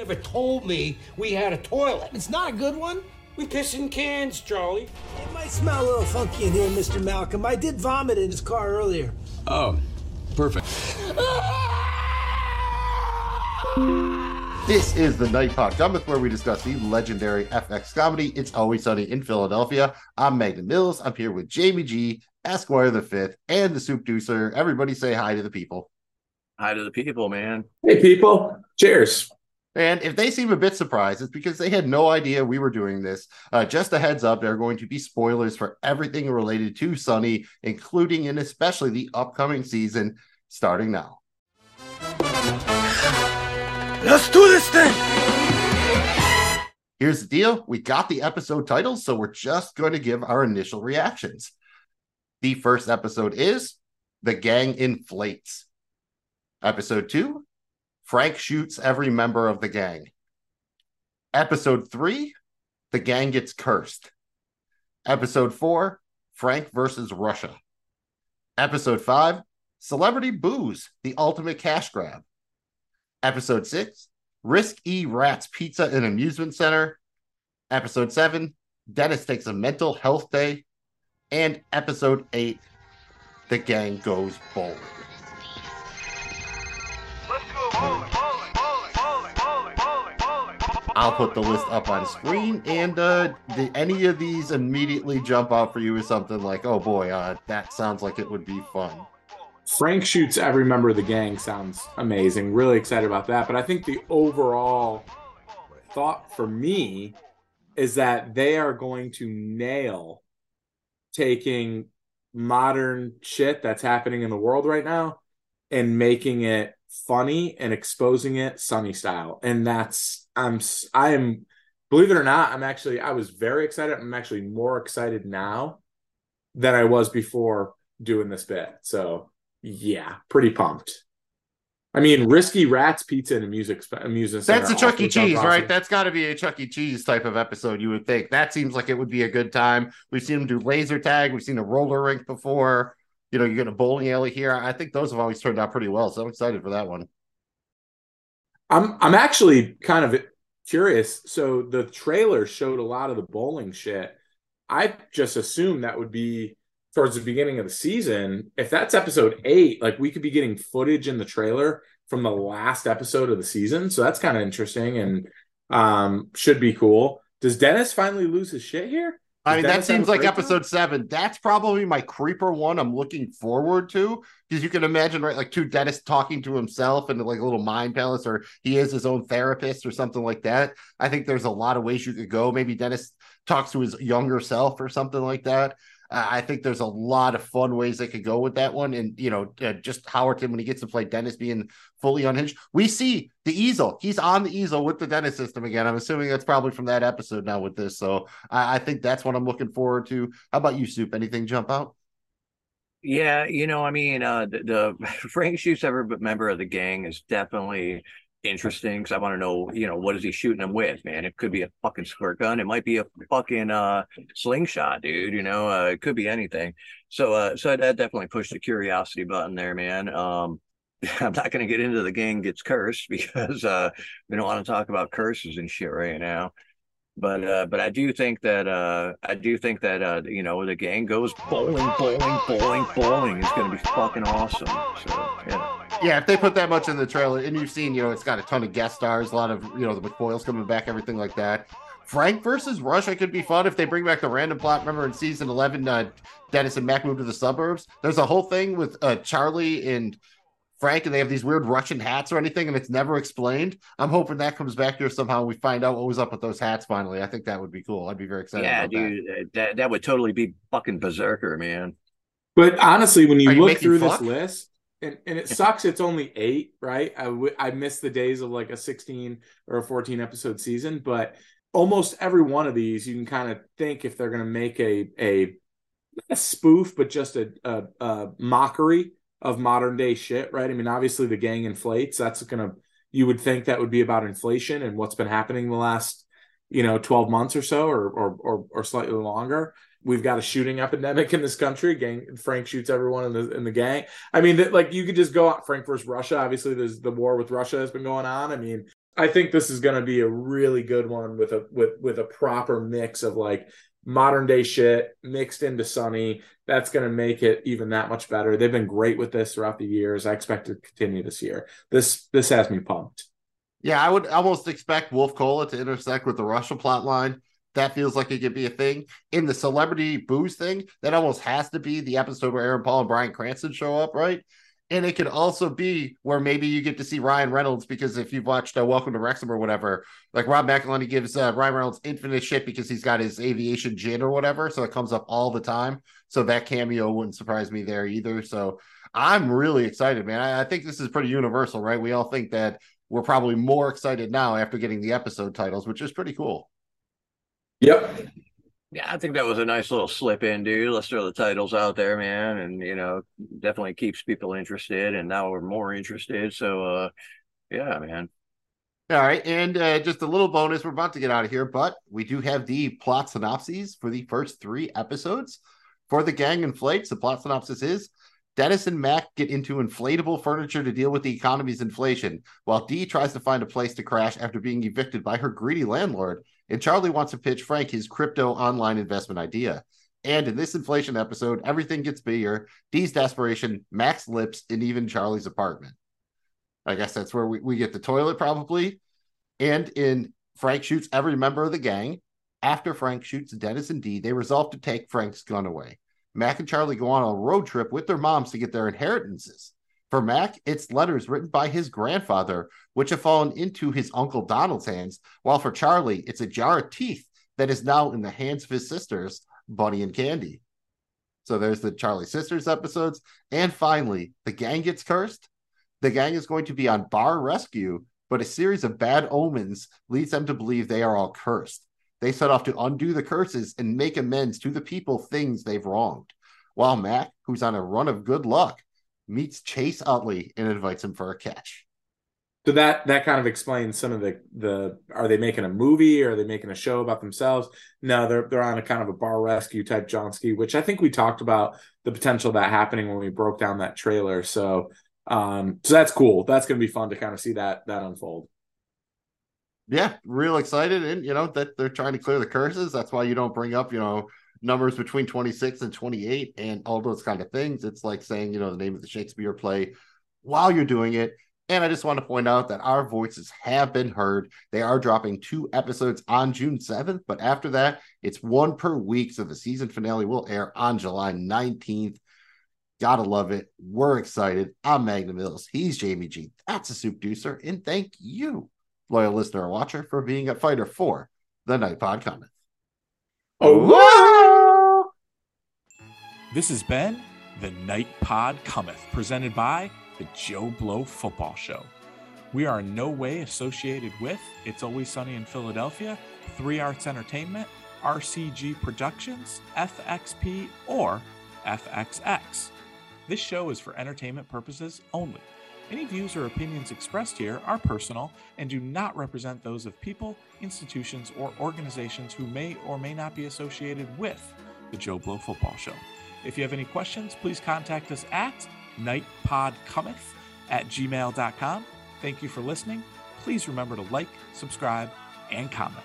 never told me we had a toilet. It's not a good one. We piss in cans, Charlie. It might smell a little funky in here, Mr. Malcolm. I did vomit in his car earlier. Oh, perfect. This is the Night Pod Cometh, where we discuss the legendary FX comedy It's Always Sunny in Philadelphia. I'm Magnum Mills. I'm here with Jamie G, Esquire the Fifth, and the Soupdeucer. Everybody say hi to the people. Hi to the people, man. Hey, people. Cheers. And if they seem a bit surprised, it's because they had no idea we were doing this. Uh, just a heads up, there are going to be spoilers for everything related to Sunny, including and especially the upcoming season starting now. Let's do this thing. Here's the deal we got the episode titles, so we're just going to give our initial reactions. The first episode is The Gang Inflates. Episode two Frank shoots every member of the gang. Episode three The Gang Gets Cursed. Episode four Frank versus Russia. Episode five Celebrity Booze, the ultimate cash grab. Episode six, Risk E Rats Pizza and Amusement Center. Episode seven, Dennis takes a mental health day. And episode eight, The Gang Goes Bowling. I'll put the list up on screen, and uh, did any of these immediately jump out for you as something like, "Oh boy, uh, that sounds like it would be fun"? Frank shoots every member of the gang sounds amazing. Really excited about that. But I think the overall thought for me is that they are going to nail taking modern shit that's happening in the world right now and making it funny and exposing it sunny style. And that's I'm I am believe it or not, I'm actually I was very excited. I'm actually more excited now than I was before doing this bit. So yeah, pretty pumped. I mean, risky rats, pizza, and a music amusement. That's a Chuck E. Cheese, awesome. right? That's got to be a Chuck E. Cheese type of episode. You would think that seems like it would be a good time. We've seen them do laser tag. We've seen a roller rink before. You know, you get a bowling alley here. I think those have always turned out pretty well. So I'm excited for that one. I'm I'm actually kind of curious. So the trailer showed a lot of the bowling shit. I just assumed that would be towards the beginning of the season, if that's episode eight, like we could be getting footage in the trailer from the last episode of the season. So that's kind of interesting and um, should be cool. Does Dennis finally lose his shit here? I mean, that seems like episode seven. That's probably my creeper one I'm looking forward to because you can imagine, right? Like two Dennis talking to himself and like a little mind palace, or he is his own therapist or something like that. I think there's a lot of ways you could go. Maybe Dennis talks to his younger self or something like that. I think there's a lot of fun ways they could go with that one. And, you know, uh, just Howerton, when he gets to play Dennis being fully unhinged, we see the easel. He's on the easel with the Dennis system again. I'm assuming that's probably from that episode now with this. So I, I think that's what I'm looking forward to. How about you, Soup? Anything jump out? Yeah, you know, I mean, uh, the, the Frank shoots every member of the gang is definitely interesting because I want to know, you know, what is he shooting them with, man? It could be a fucking squirt gun. It might be a fucking uh slingshot, dude. You know, uh, it could be anything. So, uh, so that definitely pushed the curiosity button there, man. Um, I'm not going to get into the gang gets cursed because uh, we don't want to talk about curses and shit right now. But uh, but I do think that uh, I do think that uh, you know the gang goes bowling, bowling, bowling, bowling is going to be fucking awesome. So yeah. Yeah, if they put that much in the trailer, and you've seen, you know, it's got a ton of guest stars, a lot of, you know, the McPoyles coming back, everything like that. Frank versus Russia could be fun if they bring back the random plot. Remember in season 11, uh, Dennis and Mac moved to the suburbs? There's a whole thing with uh, Charlie and Frank, and they have these weird Russian hats or anything, and it's never explained. I'm hoping that comes back here somehow. we find out what was up with those hats finally. I think that would be cool. I'd be very excited. Yeah, dude, that. that. that would totally be fucking berserker, man. But honestly, when you, you look through fuck? this list, and, and it sucks it's only eight right? I, w- I miss the days of like a 16 or a 14 episode season but almost every one of these you can kind of think if they're going to make a a a spoof but just a, a, a mockery of modern day shit right? I mean obviously the gang inflates. That's gonna you would think that would be about inflation and what's been happening the last you know 12 months or so or or or, or slightly longer we've got a shooting epidemic in this country. Gang Frank shoots everyone in the in the gang. I mean, like you could just go out Frank versus Russia. Obviously, there's the war with Russia has been going on. I mean, I think this is going to be a really good one with a with with a proper mix of like modern day shit mixed into Sunny. That's going to make it even that much better. They've been great with this throughout the years. I expect to continue this year. This this has me pumped. Yeah, I would almost expect Wolf Cola to intersect with the Russia plot line. That feels like it could be a thing. In the celebrity booze thing, that almost has to be the episode where Aaron Paul and Bryan Cranston show up, right? And it could also be where maybe you get to see Ryan Reynolds because if you've watched uh, Welcome to Wrexham or whatever, like Rob McElhenney gives uh, Ryan Reynolds infinite shit because he's got his aviation gin or whatever, so it comes up all the time. So that cameo wouldn't surprise me there either. So I'm really excited, man. I, I think this is pretty universal, right? We all think that we're probably more excited now after getting the episode titles, which is pretty cool. Yep. Yeah, I think that was a nice little slip in, dude. Let's throw the titles out there, man, and you know, definitely keeps people interested, and now we're more interested. So, uh, yeah, man. All right, and uh, just a little bonus. We're about to get out of here, but we do have the plot synopses for the first three episodes for the gang inflates. The plot synopsis is Dennis and Mac get into inflatable furniture to deal with the economy's inflation, while Dee tries to find a place to crash after being evicted by her greedy landlord and Charlie wants to pitch Frank his crypto online investment idea. And in this inflation episode, everything gets bigger. Dee's desperation, Mac's lips, and even Charlie's apartment. I guess that's where we, we get the toilet, probably. And in Frank shoots every member of the gang. After Frank shoots Dennis and Dee, they resolve to take Frank's gun away. Mac and Charlie go on a road trip with their moms to get their inheritances. For Mac, it's letters written by his grandfather, which have fallen into his uncle Donald's hands, while for Charlie, it's a jar of teeth that is now in the hands of his sisters, Bunny and Candy. So there's the Charlie Sisters episodes. And finally, the gang gets cursed. The gang is going to be on bar rescue, but a series of bad omens leads them to believe they are all cursed. They set off to undo the curses and make amends to the people things they've wronged. While Mac, who's on a run of good luck, meets Chase Utley and invites him for a catch. So that that kind of explains some of the the are they making a movie or are they making a show about themselves? No, they're they're on a kind of a bar rescue type Johnsky, which I think we talked about the potential of that happening when we broke down that trailer. So um so that's cool. That's gonna be fun to kind of see that that unfold. Yeah, real excited, and you know that they're trying to clear the curses. That's why you don't bring up, you know, numbers between 26 and 28 and all those kind of things. It's like saying, you know, the name of the Shakespeare play while you're doing it. And I just want to point out that our voices have been heard. They are dropping two episodes on June 7th, but after that, it's one per week. So the season finale will air on July 19th. Gotta love it. We're excited. I'm Magnum Mills. He's Jamie G. That's a Soupdeucer. And thank you, loyal listener or watcher, for being a fighter for the Night Pod Cometh. Oh, This has been the Night Pod Cometh, presented by the Joe Blow Football Show. We are in no way associated with It's Always Sunny in Philadelphia, Three Arts Entertainment, RCG Productions, FXP, or FXX. This show is for entertainment purposes only. Any views or opinions expressed here are personal and do not represent those of people, institutions, or organizations who may or may not be associated with the Joe Blow Football Show. If you have any questions, please contact us at nightpodcometh at gmail.com. Thank you for listening. Please remember to like, subscribe, and comment.